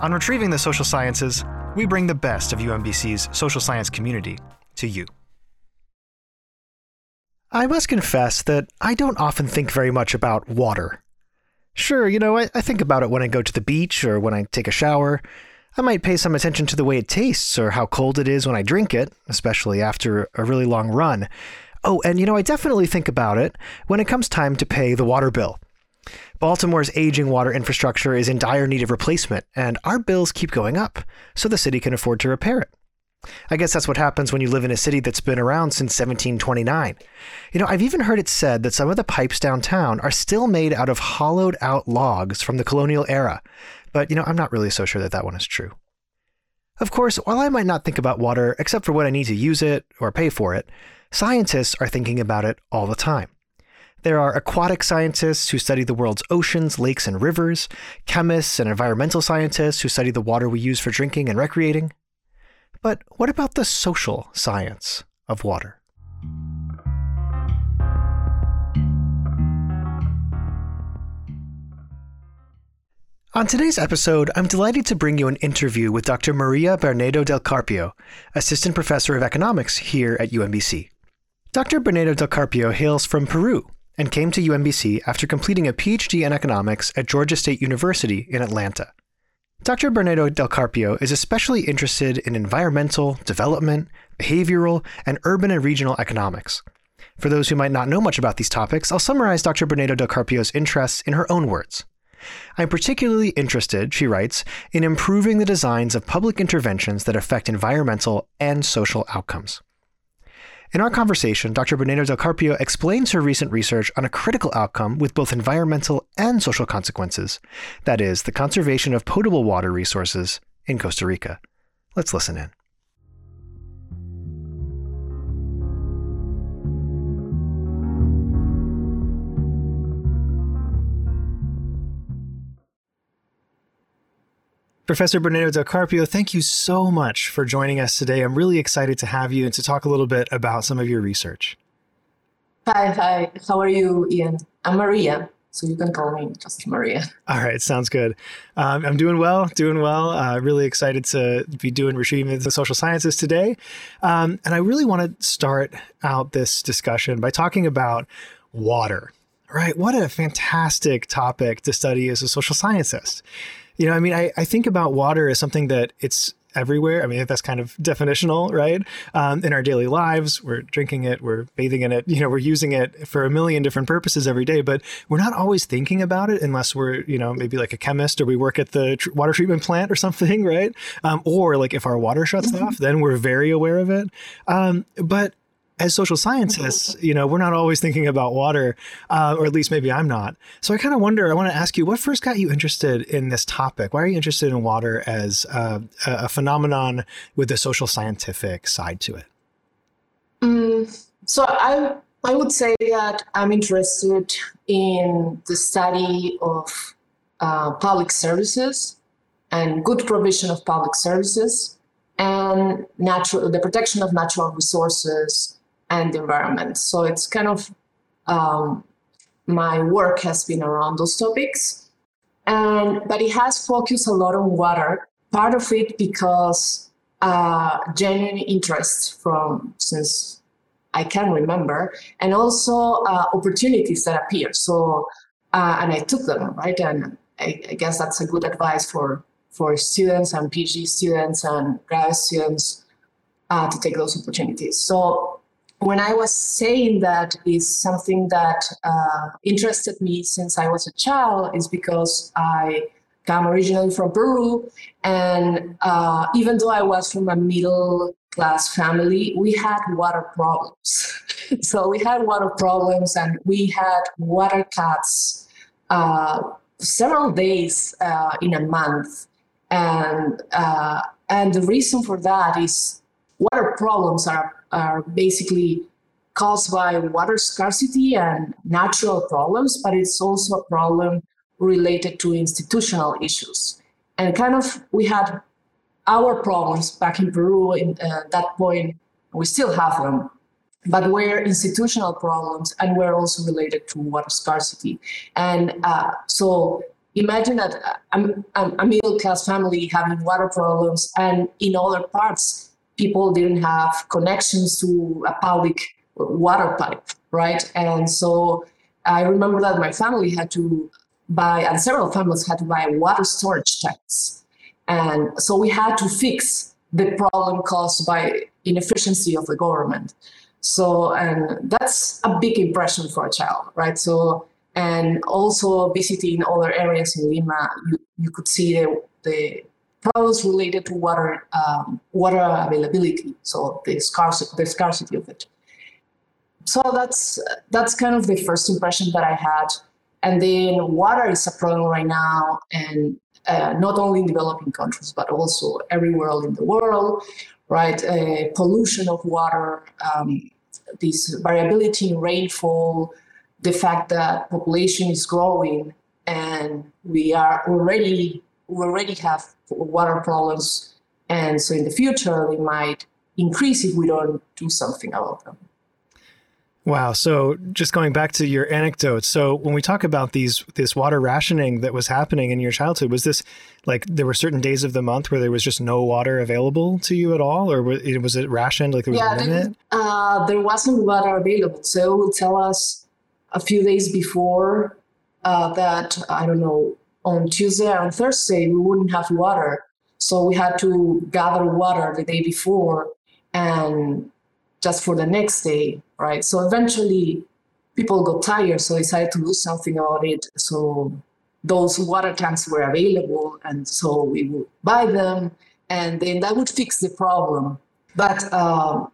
on Retrieving the Social Sciences, we bring the best of UMBC's social science community to you. I must confess that I don't often think very much about water. Sure, you know, I, I, think about it when I go to the beach or when I take a shower. I might pay some attention to the way it tastes or how cold it is when I drink it, especially after a really long run. Oh, and you know, I definitely think about it when it comes time to pay the water bill. Baltimore's aging water infrastructure is in dire need of replacement, and our bills keep going up, so the city can afford to repair it. I guess that's what happens when you live in a city that's been around since 1729. You know, I've even heard it said that some of the pipes downtown are still made out of hollowed out logs from the colonial era, but you know, I'm not really so sure that that one is true. Of course, while I might not think about water except for when I need to use it or pay for it, scientists are thinking about it all the time. There are aquatic scientists who study the world's oceans, lakes, and rivers, chemists and environmental scientists who study the water we use for drinking and recreating. But what about the social science of water? On today's episode, I'm delighted to bring you an interview with Dr. Maria Bernedo del Carpio, Assistant Professor of Economics here at UMBC. Dr. Bernedo del Carpio hails from Peru and came to UMBC after completing a PhD in economics at Georgia State University in Atlanta. Dr. Bernedo Del Carpio is especially interested in environmental, development, behavioral, and urban and regional economics. For those who might not know much about these topics, I'll summarize Dr. Bernedo Del Carpio's interests in her own words. I'm particularly interested, she writes, in improving the designs of public interventions that affect environmental and social outcomes. In our conversation, Dr. Bernedo Del Carpio explains her recent research on a critical outcome with both environmental and social consequences that is, the conservation of potable water resources in Costa Rica. Let's listen in. Professor Bernedo Del Carpio, thank you so much for joining us today. I'm really excited to have you and to talk a little bit about some of your research. Hi, hi. How are you, Ian? I'm Maria, so you can call me just Maria. All right, sounds good. Um, I'm doing well, doing well. Uh, really excited to be doing retrieving the social sciences today. Um, and I really want to start out this discussion by talking about water. Right, what a fantastic topic to study as a social scientist. You know, I mean, I, I think about water as something that it's everywhere. I mean, that's kind of definitional, right? Um, in our daily lives, we're drinking it, we're bathing in it, you know, we're using it for a million different purposes every day, but we're not always thinking about it unless we're, you know, maybe like a chemist or we work at the tr- water treatment plant or something, right? Um, or like if our water shuts mm-hmm. off, then we're very aware of it. Um, but as social scientists, you know, we're not always thinking about water, uh, or at least maybe I'm not. So I kind of wonder. I want to ask you, what first got you interested in this topic? Why are you interested in water as uh, a phenomenon with a social scientific side to it? Mm, so I I would say that I'm interested in the study of uh, public services and good provision of public services and natural the protection of natural resources and environment. So it's kind of um, my work has been around those topics, and but it has focused a lot on water. Part of it because uh, genuine interest from since I can remember, and also uh, opportunities that appear. So uh, and I took them right, and I, I guess that's a good advice for for students and PG students and grad students uh, to take those opportunities. So when I was saying that is something that uh, interested me since I was a child is because I come originally from Peru, and uh, even though I was from a middle class family, we had water problems. so we had water problems, and we had water cuts uh, several days uh, in a month. And, uh, and the reason for that is water problems are, are basically caused by water scarcity and natural problems, but it's also a problem related to institutional issues. And kind of we had our problems back in Peru in uh, that point, we still have them, but we're institutional problems and we're also related to water scarcity. And uh, so imagine that uh, I'm a middle class family having water problems, and in other parts, people didn't have connections to a public water pipe, right? And so I remember that my family had to buy, and several families had to buy water storage tanks. And so we had to fix the problem caused by inefficiency of the government. So, and that's a big impression for a child, right? So, and also visiting other areas in Lima, you, you could see the, the problems related to water um, water availability, so the scarcity, the scarcity of it. So that's that's kind of the first impression that I had. And then water is a problem right now, and uh, not only in developing countries but also everywhere in the world, right? Uh, pollution of water, um, this variability in rainfall, the fact that population is growing, and we are already we already have water problems, and so in the future they might increase if we don't do something about them. Wow. So just going back to your anecdote. So when we talk about these this water rationing that was happening in your childhood, was this like there were certain days of the month where there was just no water available to you at all, or was it rationed like there was yeah, a limit? Uh, there wasn't water available, so it would tell us a few days before uh, that I don't know on Tuesday and Thursday we wouldn't have water, so we had to gather water the day before and just for the next day, right? So eventually people got tired, so decided to do something about it. So those water tanks were available, and so we would buy them, and then that would fix the problem. But um,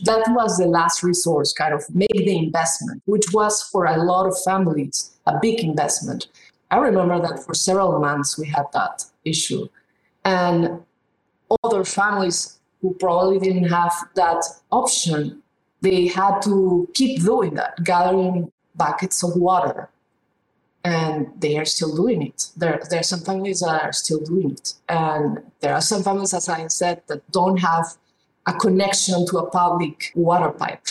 that was the last resource, kind of make the investment, which was for a lot of families a big investment. I remember that for several months we had that issue. And other families who probably didn't have that option, they had to keep doing that, gathering buckets of water. And they are still doing it. There, there are some families that are still doing it. And there are some families, as I said, that don't have a connection to a public water pipe.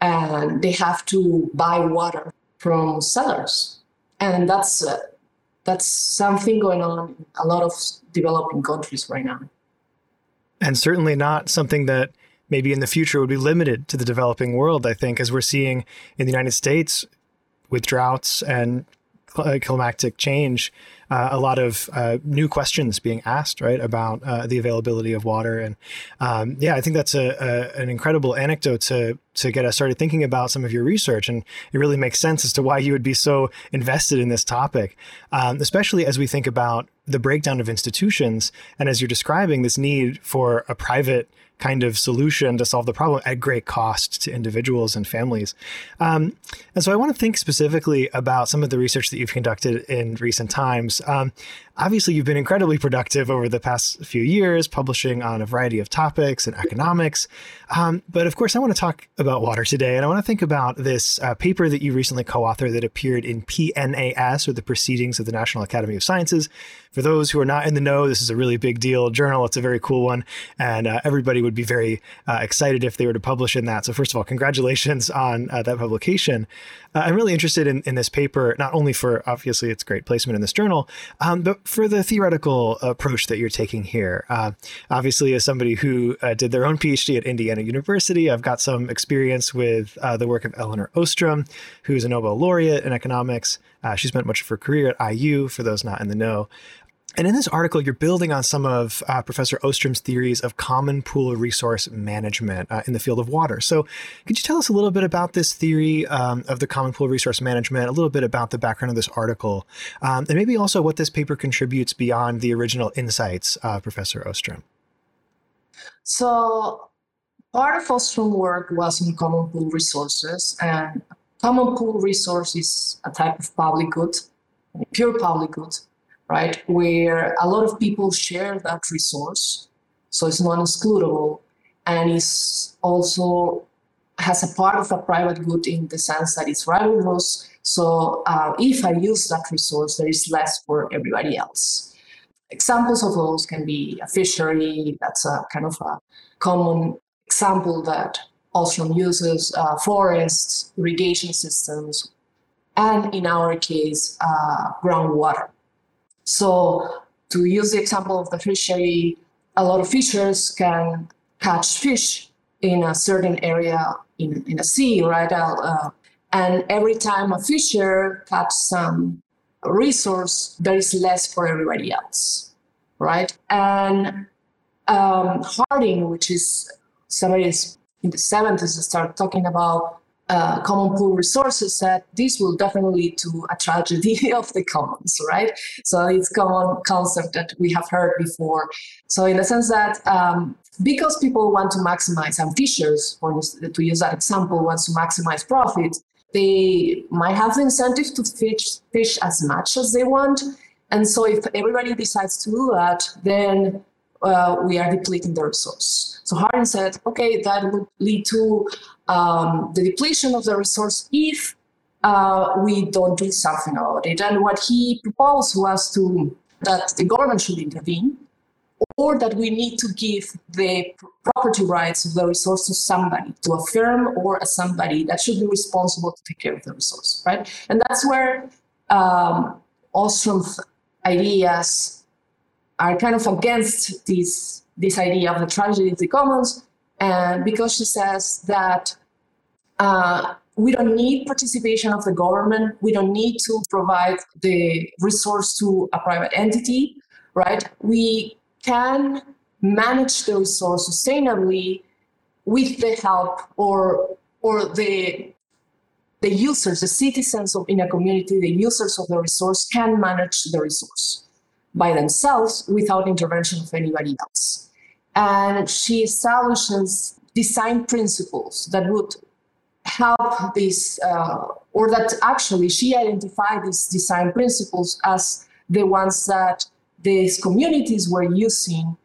And they have to buy water from sellers. And that's, uh, that's something going on in a lot of developing countries right now and certainly not something that maybe in the future would be limited to the developing world. I think, as we're seeing in the United States with droughts and climatic change, uh, a lot of uh, new questions being asked, right, about uh, the availability of water. And um, yeah, I think that's a, a, an incredible anecdote to to get us started thinking about some of your research, and it really makes sense as to why you would be so invested in this topic, um, especially as we think about the breakdown of institutions, and as you're describing this need for a private kind of solution to solve the problem at great cost to individuals and families. Um, and so I want to think specifically about some of the research that you've conducted in recent times. Um, obviously, you've been incredibly productive over the past few years, publishing on a variety of topics and economics. Um, but of course, I want to talk about water today, and I want to think about this uh, paper that you recently co authored that appeared in PNAS, or the Proceedings of the National Academy of Sciences. For those who are not in the know, this is a really big deal journal. It's a very cool one, and uh, everybody would be very uh, excited if they were to publish in that. So, first of all, congratulations on uh, that publication. Uh, I'm really interested in, in this paper, not only for obviously its great placement in this journal, um, but for the theoretical approach that you're taking here. Uh, obviously, as somebody who uh, did their own PhD at Indiana University, I've got some experience with the work of Elinor Ostrom, who's a Nobel laureate in economics. she spent much of her career at IU, for those not in the know. And in this article, you're building on some of uh, Professor Ostrom's theories of common pool resource management uh, in the field of water. So, could you tell us a little bit about this theory um, of the common pool resource management, a little bit about the background of this article, um, and maybe also what this paper contributes beyond the original insights of Professor Ostrom? So, part of Ostrom's work was on common pool resources, and common pool resource is a type of public good, pure public good right? Where a lot of people share that resource, so it's non-excludable, and it's also has a part of a private good in the sense that it's rivalrous. So uh, if I use that resource, there is less for everybody else. Examples of those can be a fishery. That's a kind of a common example that Ostrom uses uh, forests, irrigation systems, and in our case, uh, groundwater. So to use the example of the fishery, a lot of fishers can catch fish in a certain area in, in a sea, right? Uh, and every time a fisher catches some resource, there is less for everybody else, right? And um, Hardin, which is somebody in the 70s started talking about uh, common pool resources that this will definitely lead to a tragedy of the commons, right? So it's common concept that we have heard before. So in the sense that um, because people want to maximize, and fishers, for to use that example, wants to maximize profit, they might have the incentive to fish, fish as much as they want. And so if everybody decides to do that, then uh, we are depleting the resource. So Hardin said, okay, that would lead to um, the depletion of the resource if uh, we don't do something about it. And what he proposed was to that the government should intervene, or that we need to give the property rights of the resource to somebody, to a firm or a somebody that should be responsible to take care of the resource, right? And that's where um, Ostrom's ideas are kind of against this this idea of the tragedy of the commons, and because she says that uh, we don't need participation of the government, we don't need to provide the resource to a private entity, right? We can manage the resource sustainably with the help or or the the users, the citizens of in a community, the users of the resource can manage the resource by themselves without intervention of anybody else. And she establishes design principles that would help this, uh, or that actually she identified these design principles as the ones that these communities were using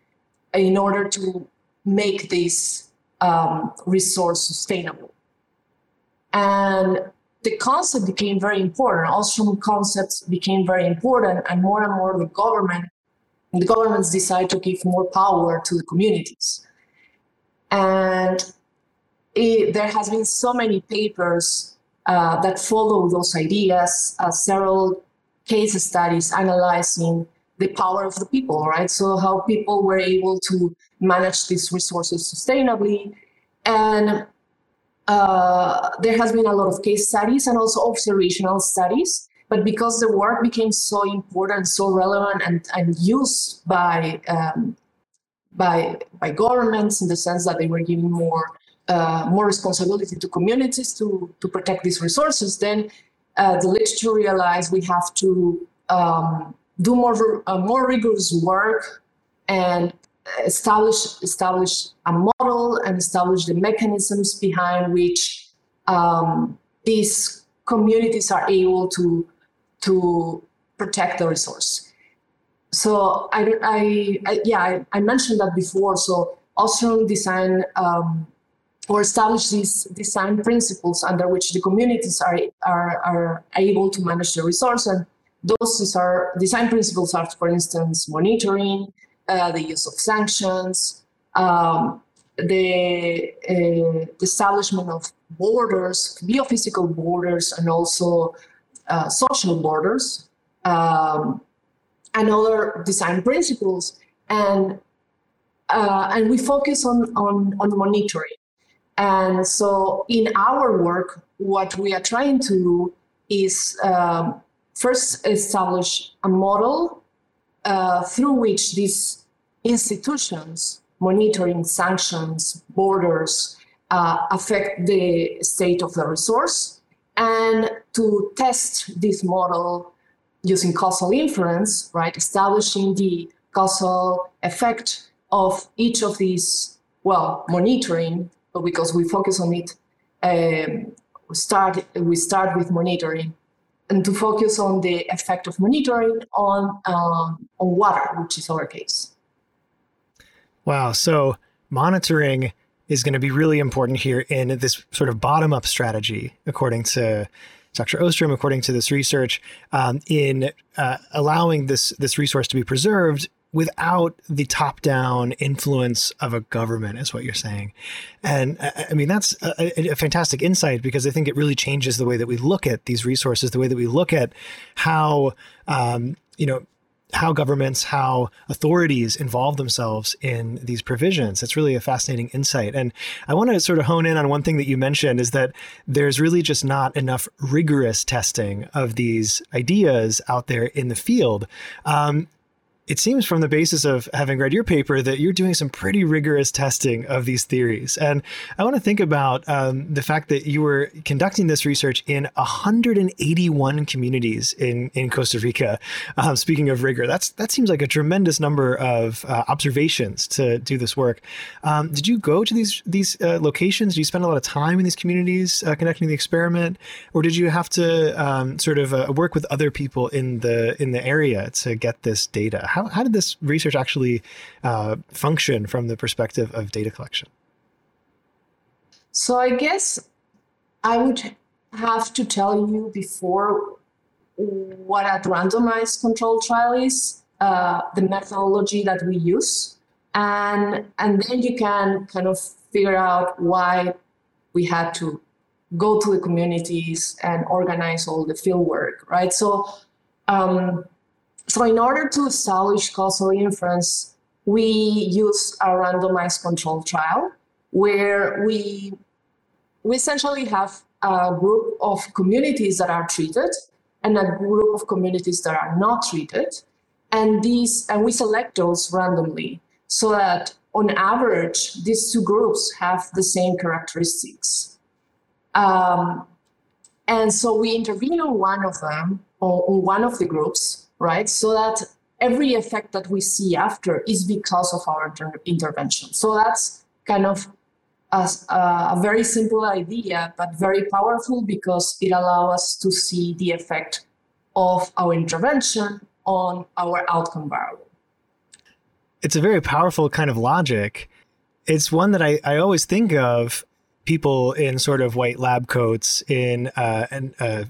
in order to make this um, resource sustainable. And the concept became very important. Ostrom concepts became very important, and more and more the government, the governments decide to give more power to the communities. And it, there has been so many papers uh, that follow those ideas, uh, several case studies analyzing the power of the people, right? So how people were able to manage these resources sustainably. And uh, there has been a lot of case studies and also observational studies. But because the work became so important, so relevant, and, and used by um, by by governments in the sense that they were giving more uh, more responsibility to communities to to protect these resources, then uh, the literature realized we have to um, do more uh, more rigorous work and establish establish a model and establish the mechanisms behind which um, these communities are able to to protect the resource. So I, I, I yeah I, I, mentioned that before. So Ostrom design um, or establish these design principles under which the communities are are, are able to manage the resource and those are design principles are, for instance, monitoring, uh, the use of sanctions, um, the, uh, the, establishment of borders, biophysical borders, and also uh, social borders, um, and other design principles. And uh, and we focus on, on, on monitoring. And so in our work, what we are trying to do is um, first establish a model uh, through which these institutions, monitoring sanctions, borders, uh, affect the state of the resource, and to test this model using causal inference, right, establishing the causal effect of each of these, well, monitoring, because we focus on it, um, we start we start with monitoring and to focus on the effect of monitoring on um, on water, which is our case. Wow. So monitoring is going to be really important here in this sort of bottom up strategy, according to Dr. Ostrom, according to this research, um, in uh, allowing this this resource to be preserved without the top down influence of a government is what you're saying and i mean that's a, a, fantastic insight because i think it really changes the way that we look at these resources the way that we look at how um, you know how governments, how authorities involve themselves in these provisions. It's really a fascinating insight. And I want to sort of hone in on one thing that you mentioned is that there's really just not enough rigorous testing of these ideas out there in the field. Um, it seems from the basis of having read your paper that you're doing some pretty rigorous testing of these theories. And I want to think about um, the fact that you were conducting this research in 181 communities in, in Costa Rica. Um, speaking of rigor, that's that seems like a tremendous number of uh, observations to do this work. Um, did you go to these these uh, locations? Did you spend a lot of time in these communities uh, conducting the experiment, or did you have to um, sort of uh, work with other people in the in the area to get this data? How, how did this research actually uh, function from the perspective of data collection? So I guess I would have to tell you before what a randomized control trial is, uh, the methodology that we use, and and then you can kind of figure out why we had to go to the communities and organize all the field work, right? So um, so in order to establish causal inference, we use a randomized control trial where we, we essentially have a group of communities that are treated and a group of communities that are not treated. And these and we select those randomly so that on average, these two groups have the same characteristics. Um, and so we intervene on one of them, on one of the groups, right? So that every effect that we see after is because of our inter- intervention. So that's kind of a, a, very simple idea, but very powerful because it allows us to see the effect of our intervention on our outcome variable. It's a very powerful kind of logic. It's one that I, I always think of people in sort of white lab coats in uh, an, uh,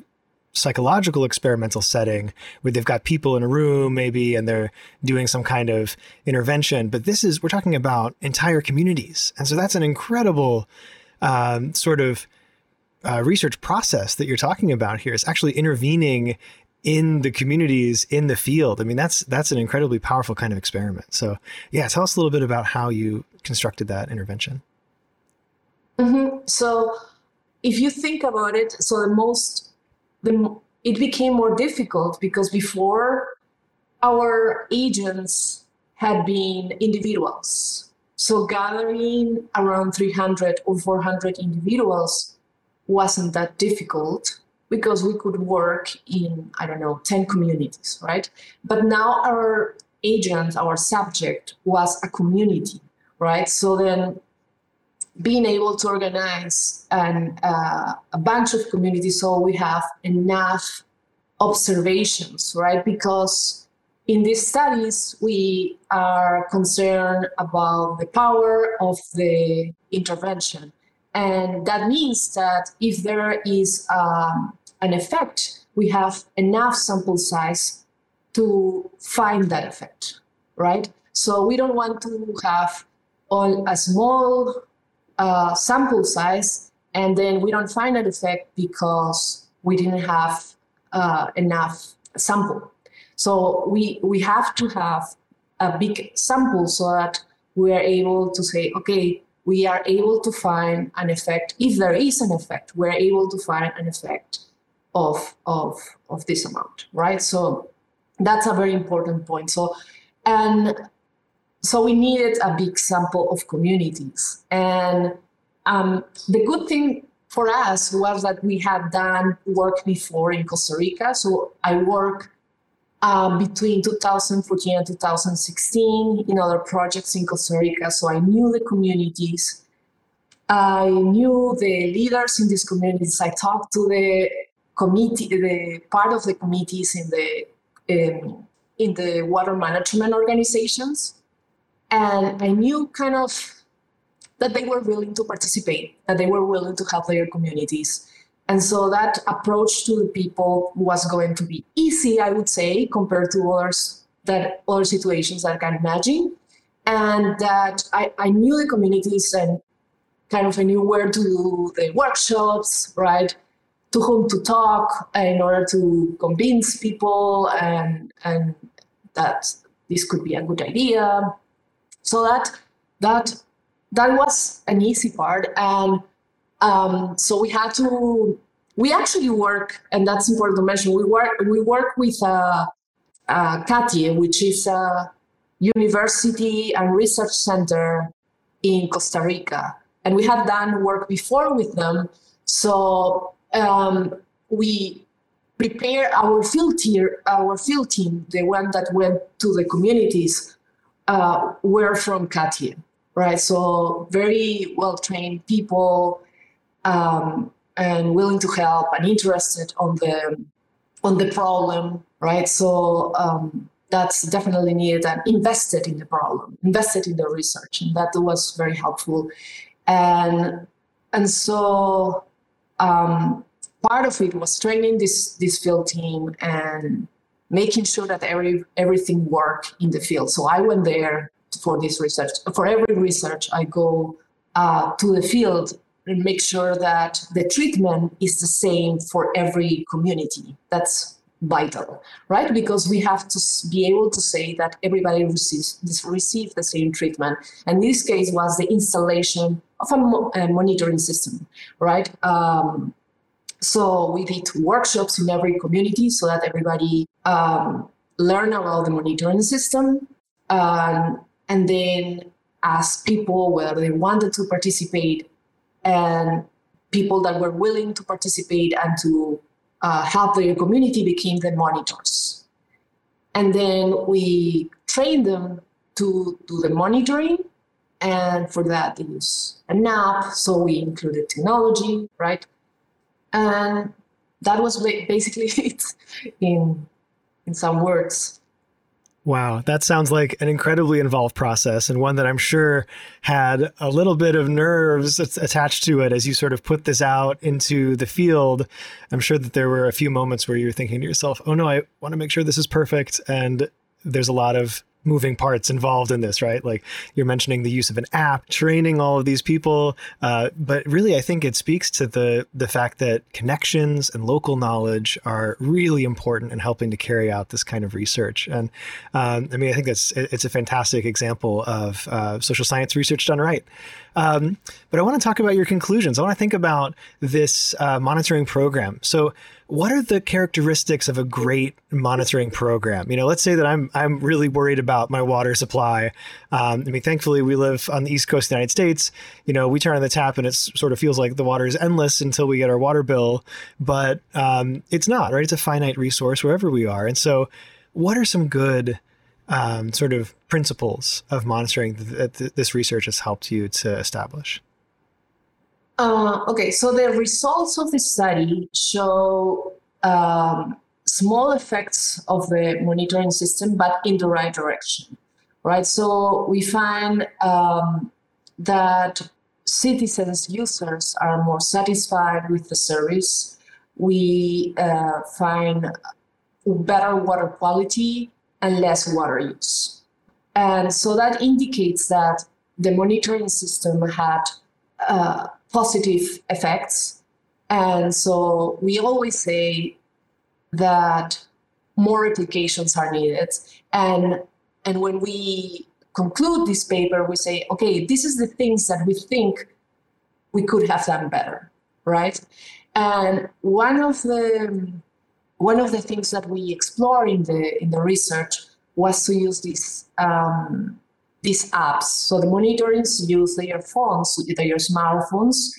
psychological experimental setting where they've got people in a room maybe and they're doing some kind of intervention. But this is we're talking about entire communities. And so that's an incredible um, sort of uh, research process that you're talking about here is actually intervening in the communities in the field. I mean that's that's an incredibly powerful kind of experiment. So yeah tell us a little bit about how you constructed that intervention. Mm-hmm. so if you think about it so the most the, it became more difficult because before our agents had been individuals. So gathering around 300 or 400 individuals wasn't that difficult because we could work in, I don't know, 10 communities, right? But now our agent, our subject was a community, right? So then being able to organize an, uh, a bunch of communities so we have enough observations, right? Because in these studies, we are concerned about the power of the intervention. And that means that if there is um, an effect, we have enough sample size to find that effect, right? So we don't want to have all a small uh, sample size, and then we don't find an effect because we didn't have uh, enough sample. So we we have to have a big sample so that we are able to say, okay, we are able to find an effect. If there is an effect, we're able to find an effect of of of this amount, right? So that's a very important point. So and so we needed a big sample of communities. And um, the good thing for us was that we had done work before in Costa Rica. So I worked uh, between 2014 and 2016 in other projects in Costa Rica. So I knew the communities. I knew the leaders in these communities. I talked to the committee, the part of the committees in the um, in the water management organizations, and I knew kind of that they were willing to participate, that they were willing to help their communities. And so that approach to the people was going to be easy, I would say, compared to others that other situations that I can imagine. And that I, I knew the communities and kind of I knew where to do the workshops, right? To whom to talk in order to convince people and and that this could be a good idea. So that that that was an easy part. And um, so we had to, we actually work, and that's important to mention, we work, we work with uh, uh, CATIE, which is a university and research center in Costa Rica. And we had done work before with them. So um, we prepare our field team, our field team, the one that went to the communities, uh, were from CATIE, right? So very well trained people um, and willing to help and interested on the on the problem, right? So um, that's definitely needed and invested in the problem, invested in the research, and that was very helpful. And and so um, part of it was training this this field team and making sure that every everything worked in the field. So I went there for this research. For every research, I go uh, to the field and make sure that the treatment is the same for every community. That's vital, right? Because we have to be able to say that everybody receives receive the same treatment. And this case was the installation of a, mo- a monitoring system, right? Um, so we did workshops in every community so that everybody um, learn about the monitoring system. Um, and then ask people whether they wanted to participate and people that were willing to participate and to uh, help their community became the monitors. And then we trained them to do the monitoring and for that they use an app. So we included technology right and that was basically it in in some words Wow, that sounds like an incredibly involved process and one that I'm sure had a little bit of nerves attached to it as you sort of put this out into the field. I'm sure that there were a few moments where you're thinking to yourself, oh no, I want to make sure this is perfect. And there's a lot of moving parts involved in this, right? Like you're mentioning the use of an app, training all of these people, uh, but really, I think it speaks to the the fact that connections and local knowledge are really important in helping to carry out this kind of research. And um, I mean, I think that's it's a fantastic example of uh, social science research done right. Um, but I want to talk about your conclusions. I want to think about this uh, monitoring program. So, what are the characteristics of a great monitoring program? You know, let's say that I'm I'm really worried about my water supply. Um, I mean, thankfully, we live on the east coast of the United States. You know, we turn on the tap and it sort of feels like the water is endless until we get our water bill, but um, it's not. Right? It's a finite resource wherever we are. And so, what are some good um, sort of principles of monitoring that this research has helped you to establish? Uh, okay, so the results of the study show um, small effects of the monitoring system, but in the right direction, right? So we find um, that citizens, users are more satisfied with the service. We uh, find better water quality and less water use. And so that indicates that the monitoring system had uh, positive effects. And so we always say that more replications are needed. And, and when we conclude this paper, we say, okay, this is the things that we think we could have done better, right? And one of the one of the things that we explore in the in the research was to use these um, these apps. So the monitorings use their phones, their smartphones,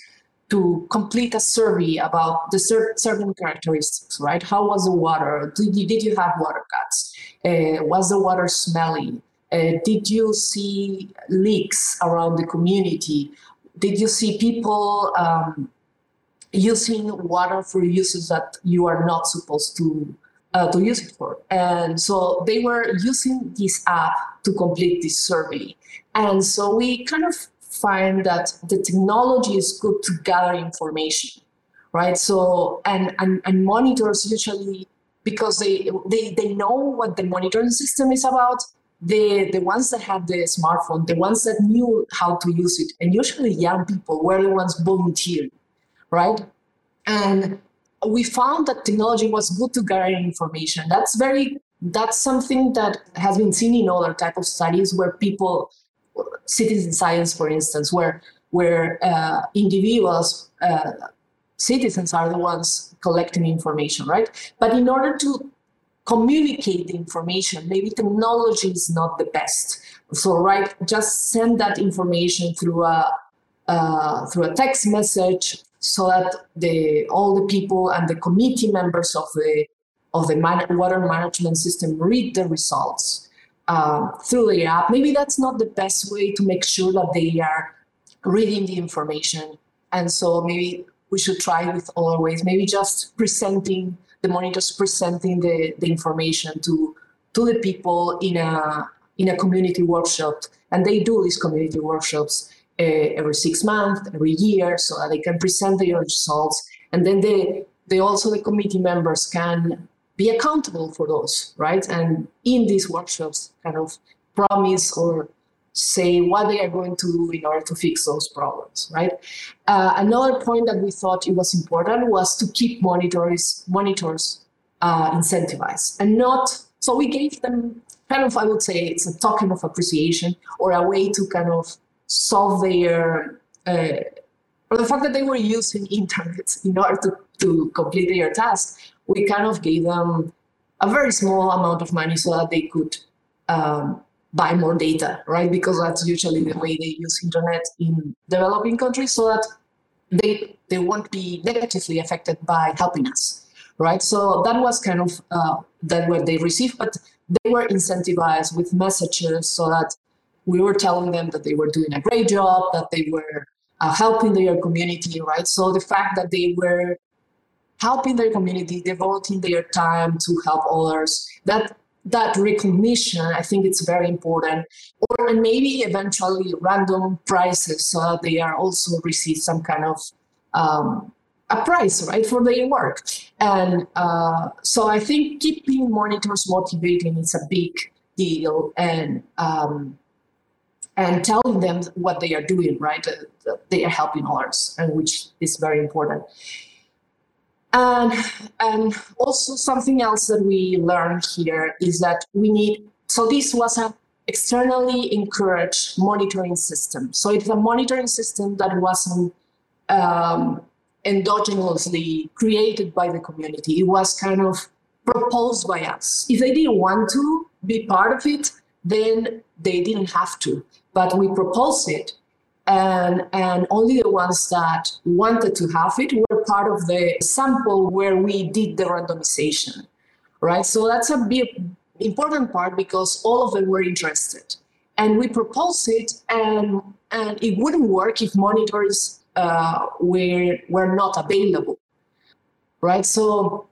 to complete a survey about the cer- certain characteristics, right? How was the water? Did you, did you have water cuts? Uh, was the water smelly? Uh, did you see leaks around the community? Did you see people um, using water for uses that you are not supposed to uh, to use it for. And so they were using this app to complete this survey. And so we kind of find that the technology is good to gather information, right? So and and, and monitors usually because they, they they know what the monitoring system is about. The the ones that had the smartphone, the ones that knew how to use it, and usually young people were the ones volunteering, right? And we found that technology was good to gather information. That's very that's something that has been seen in other type of studies where people citizen science, for instance, where where uh, individuals, uh, citizens are the ones collecting information, right? But in order to communicate the information, maybe technology is not the best. So, right, just send that information through a uh, through a text message so that the all the people and the committee members of the of the man- water management system read the results um, through the app. Maybe that's not the best way to make sure that they are reading the information. And so maybe we should try with other ways. Maybe just presenting the monitors presenting the, the information to to the people in a in a community workshop. And they do these community workshops uh, every six months, every year, so that they can present their results. And then they they also the committee members can be accountable for those, right? And in these workshops, kind of promise or say what they are going to do in order to fix those problems, right? Uh, another point that we thought it was important was to keep monitors monitors uh, incentivized and not. So we gave them kind of, I would say, it's a token of appreciation or a way to kind of solve their uh, or the fact that they were using internet in order to, to complete their task we kind of gave them a very small amount of money so that they could um, buy more data, right? Because that's usually the way they use internet in developing countries, so that they they won't be negatively affected by helping us, right? So that was kind of uh, that what they received, but they were incentivized with messages so that we were telling them that they were doing a great job, that they were uh, helping their community, right? So the fact that they were helping their community, devoting their time to help others. That that recognition, I think it's very important. Or and maybe eventually random prizes so that they are also receive some kind of um, a prize, right, for their work. And uh, so I think keeping monitors motivating is a big deal, and um, and telling them what they are doing, right, uh, they are helping others, and which is very important. And, and also something else that we learned here is that we need, so this was an externally encouraged monitoring system. So it's a monitoring system that wasn't um, endogenously created by the community. It was kind of proposed by us. If they didn't want to be part of it, then they didn't have to. But we proposed it and, and only the ones that wanted to have it were part of the sample where we did the randomization, right? So that's a big important part because all of them were interested. And we proposed it, and, and it wouldn't work if monitors uh, were, were not available, right? So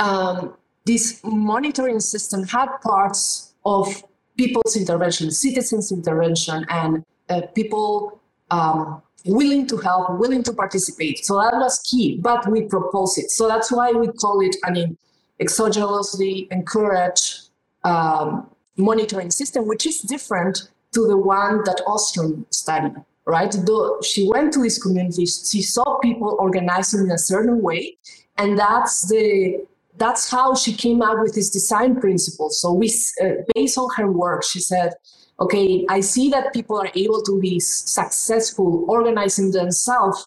um, this monitoring system had parts of people's intervention, citizens' intervention, and uh, people um, willing to help, willing to participate. So that was key, but we propose it. So that's why we call it an exogenously encouraged um, monitoring system, which is different to the one that Ostrom studied, right? Though she went to these communities, she saw people organizing in a certain way, and that's the that's how she came up with this design principles. So we, uh, based on her work, she said, okay, I see that people are able to be successful organizing themselves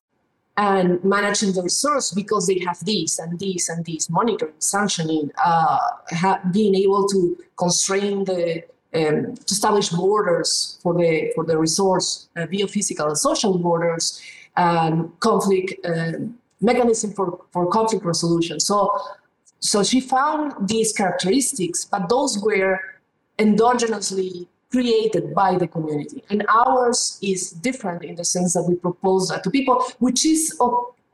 and managing the resource because they have this and this and this monitoring, sanctioning, uh, ha- being able to constrain the um, to establish borders for the for the resource, uh, biophysical and social borders, and conflict uh, mechanism for, for conflict resolution. So, so she found these characteristics, but those were endogenously created by the community. And ours is different in the sense that we propose that to people, which is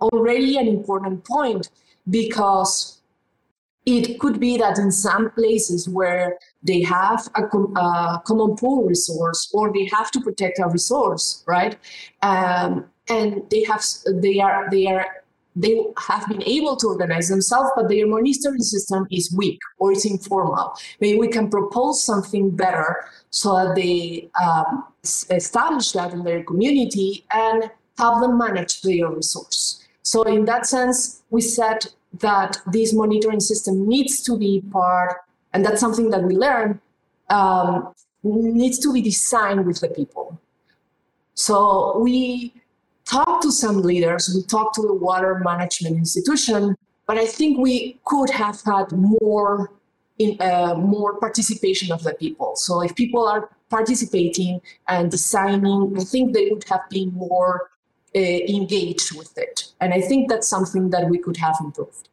already an important point because it could be that in some places where they have a, com- a common pool resource or they have to protect a resource, right? Um, and they have they are they are they have been able to organize themselves, but their monitoring system is weak or it's informal. Maybe we can propose something better so that they um, establish that in their community and have them manage their resource. So in that sense, we said that this monitoring system needs to be part, and that's something that we learn, um, needs to be designed with the people. So we talked to some leaders, we talked to the water management institution, but I think we could have had more in uh, more participation of the people. So if people are participating and designing, I think they would have been more uh, engaged with it. And I think that's something that we could have improved.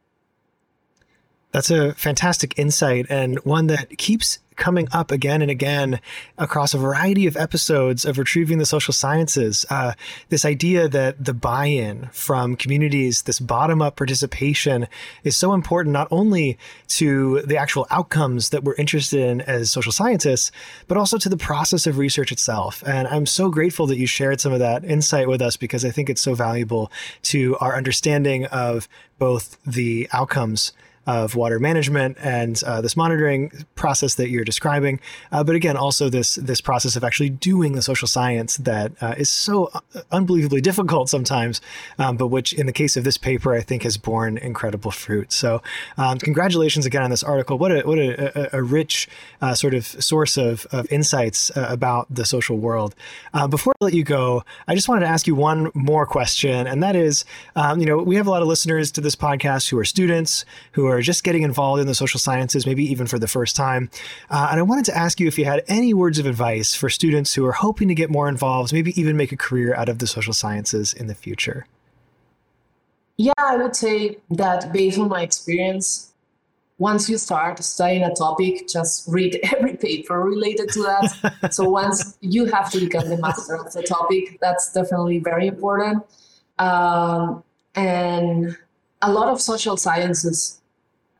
That's a fantastic insight and one that keeps coming up again and again across a variety of episodes of Retrieving the Social Sciences. Uh, this idea that the buy in from communities, this bottom up participation, is so important not only to the actual outcomes that we're interested in as social scientists, but also to the process of research itself. And I'm so grateful that you shared some of that insight with us because I think it's so valuable to our understanding of both the outcomes of water management and uh, this monitoring process that you're describing. Uh, but again, also this this process of actually doing the social science that uh, is so uh, unbelievably difficult sometimes, um, but which in the case of this paper, I think has borne incredible fruit. So um, congratulations again on this article. What a what a, a, a rich uh, sort of source of, of insights uh, about the social world. before I let you go, I just wanted to ask you one more question, and that is, um, you know, we have a lot of listeners to this podcast who are students who are just getting involved in the social sciences, maybe even for the first time. Uh, and I wanted to ask you if you had any words of advice for students who are hoping to get more involved, maybe even make a career out of the social sciences in the future. Yeah, I would say that based on my experience, once you start studying a topic, just read every paper related to that. so once you have to become the master of the topic, that's definitely very important. Um, and a lot of social sciences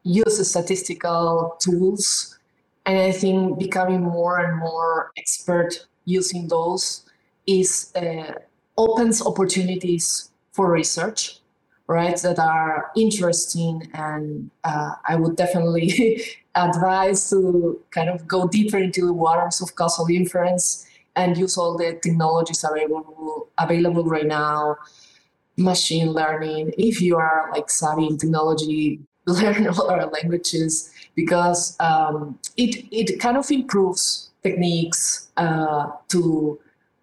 use statistical tools. And I think becoming more and more expert using those is uh, opens opportunities for research, right? That are interesting, and uh, I would definitely advise to kind of go deeper into the waters of causal inference and use all the technologies available available right now machine learning if you are like savvy in technology learn other languages because um, it it kind of improves techniques uh, to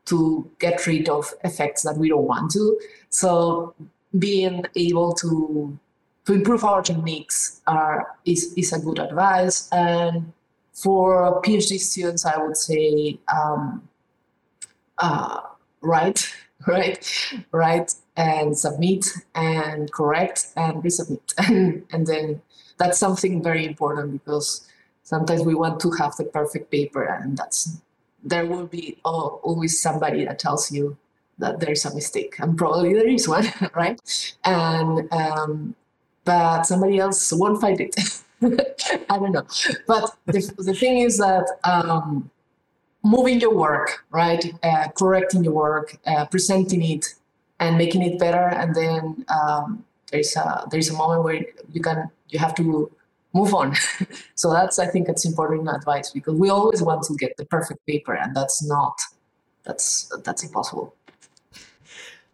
to get rid of effects that we don't want to. So being able to to improve our techniques are is is a good advice. And for PhD students, I would say um, uh, write, right, write and submit and correct and resubmit. and, then that's something very important because sometimes we want to have the perfect paper and that's there will be oh, always somebody that tells you that there's a mistake and probably there is one right? And um, but somebody else won't find it. I don't know. But the, the thing is that um, moving your work right? Uh, correcting your work uh, presenting it and making it better. And then um, there's a there's a moment where you can you have to move on. So that's i think it's important advice because we always want to get the perfect paper and that's not that's that's impossible.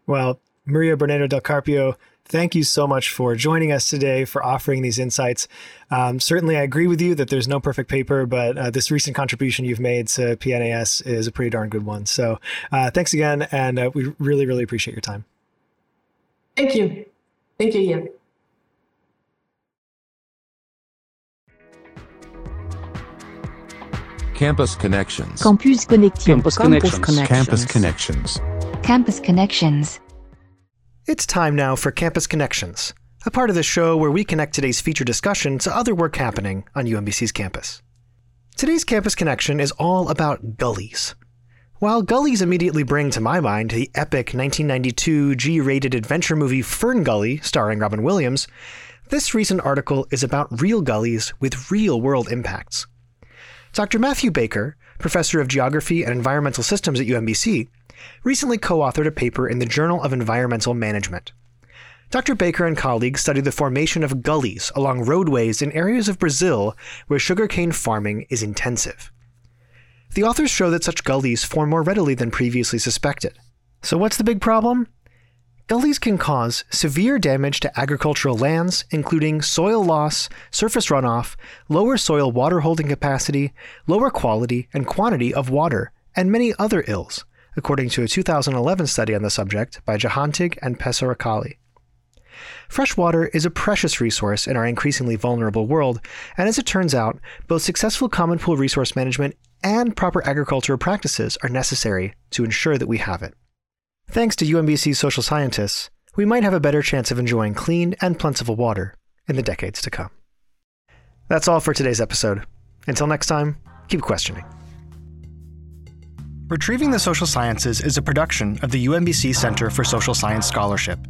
Well maria Bernedo del Carpio thank you so much for joining us today, for offering these insights. Um, certainly, I agree with you that there's no perfect paper, but uh, this recent contribution you've made to PNAS is a pretty darn good one. So, uh, thanks again, and uh, we really, really appreciate your time. Thank you. Thank you, Ian. Campus Connections. Campus Connection. Campus Connections. Campus Connections. Campus Connections. It's time now for Campus Connections, a part of the show where we connect today's feature discussion to other work happening on UMBC's campus. Today's Campus Connection is all about gullies. While gullies immediately bring to my mind the epic 1992 G rated adventure movie Fern Gully, starring Robin Williams, this recent article is about real gullies with real world impacts. Dr. Matthew Baker, professor of geography and environmental systems at UMBC, recently co authored a paper in the Journal of Environmental Management. Dr. Baker and colleagues studied the formation of gullies along roadways in areas of Brazil where sugarcane farming is intensive. The authors show that such gullies form more readily than previously suspected. So, what's the big problem? Gullies can cause severe damage to agricultural lands, including soil loss, surface runoff, lower soil water holding capacity, lower quality and quantity of water, and many other ills, according to a 2011 study on the subject by Jahantigh and Pessarakli. Fresh water is a precious resource in our increasingly vulnerable world, and as it turns out, both successful common pool resource management and proper agricultural practices are necessary to ensure that we have it. Thanks to UMBC's social scientists, we might have a better chance of enjoying clean and plentiful water in the decades to come. That's all for today's episode. Until next time, keep questioning. Retrieving the Social Sciences is a production of the UMBC Center for Social Science Scholarship.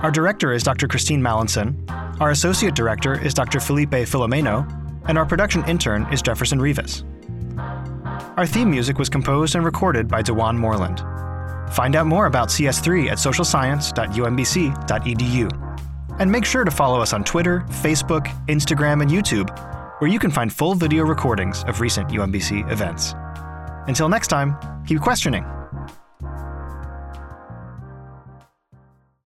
Our director is Dr. Christine Mallinson, our associate director is Dr. Felipe Filomeno, and our production intern is Jefferson Rivas. Our theme music was composed and recorded by Dewan Moreland. Find out more about CS3 at socialscience.umbc.edu. And make sure to follow us on Twitter, Facebook, Instagram, and YouTube, where you can find full video recordings of recent UMBC events. Until next time, keep questioning.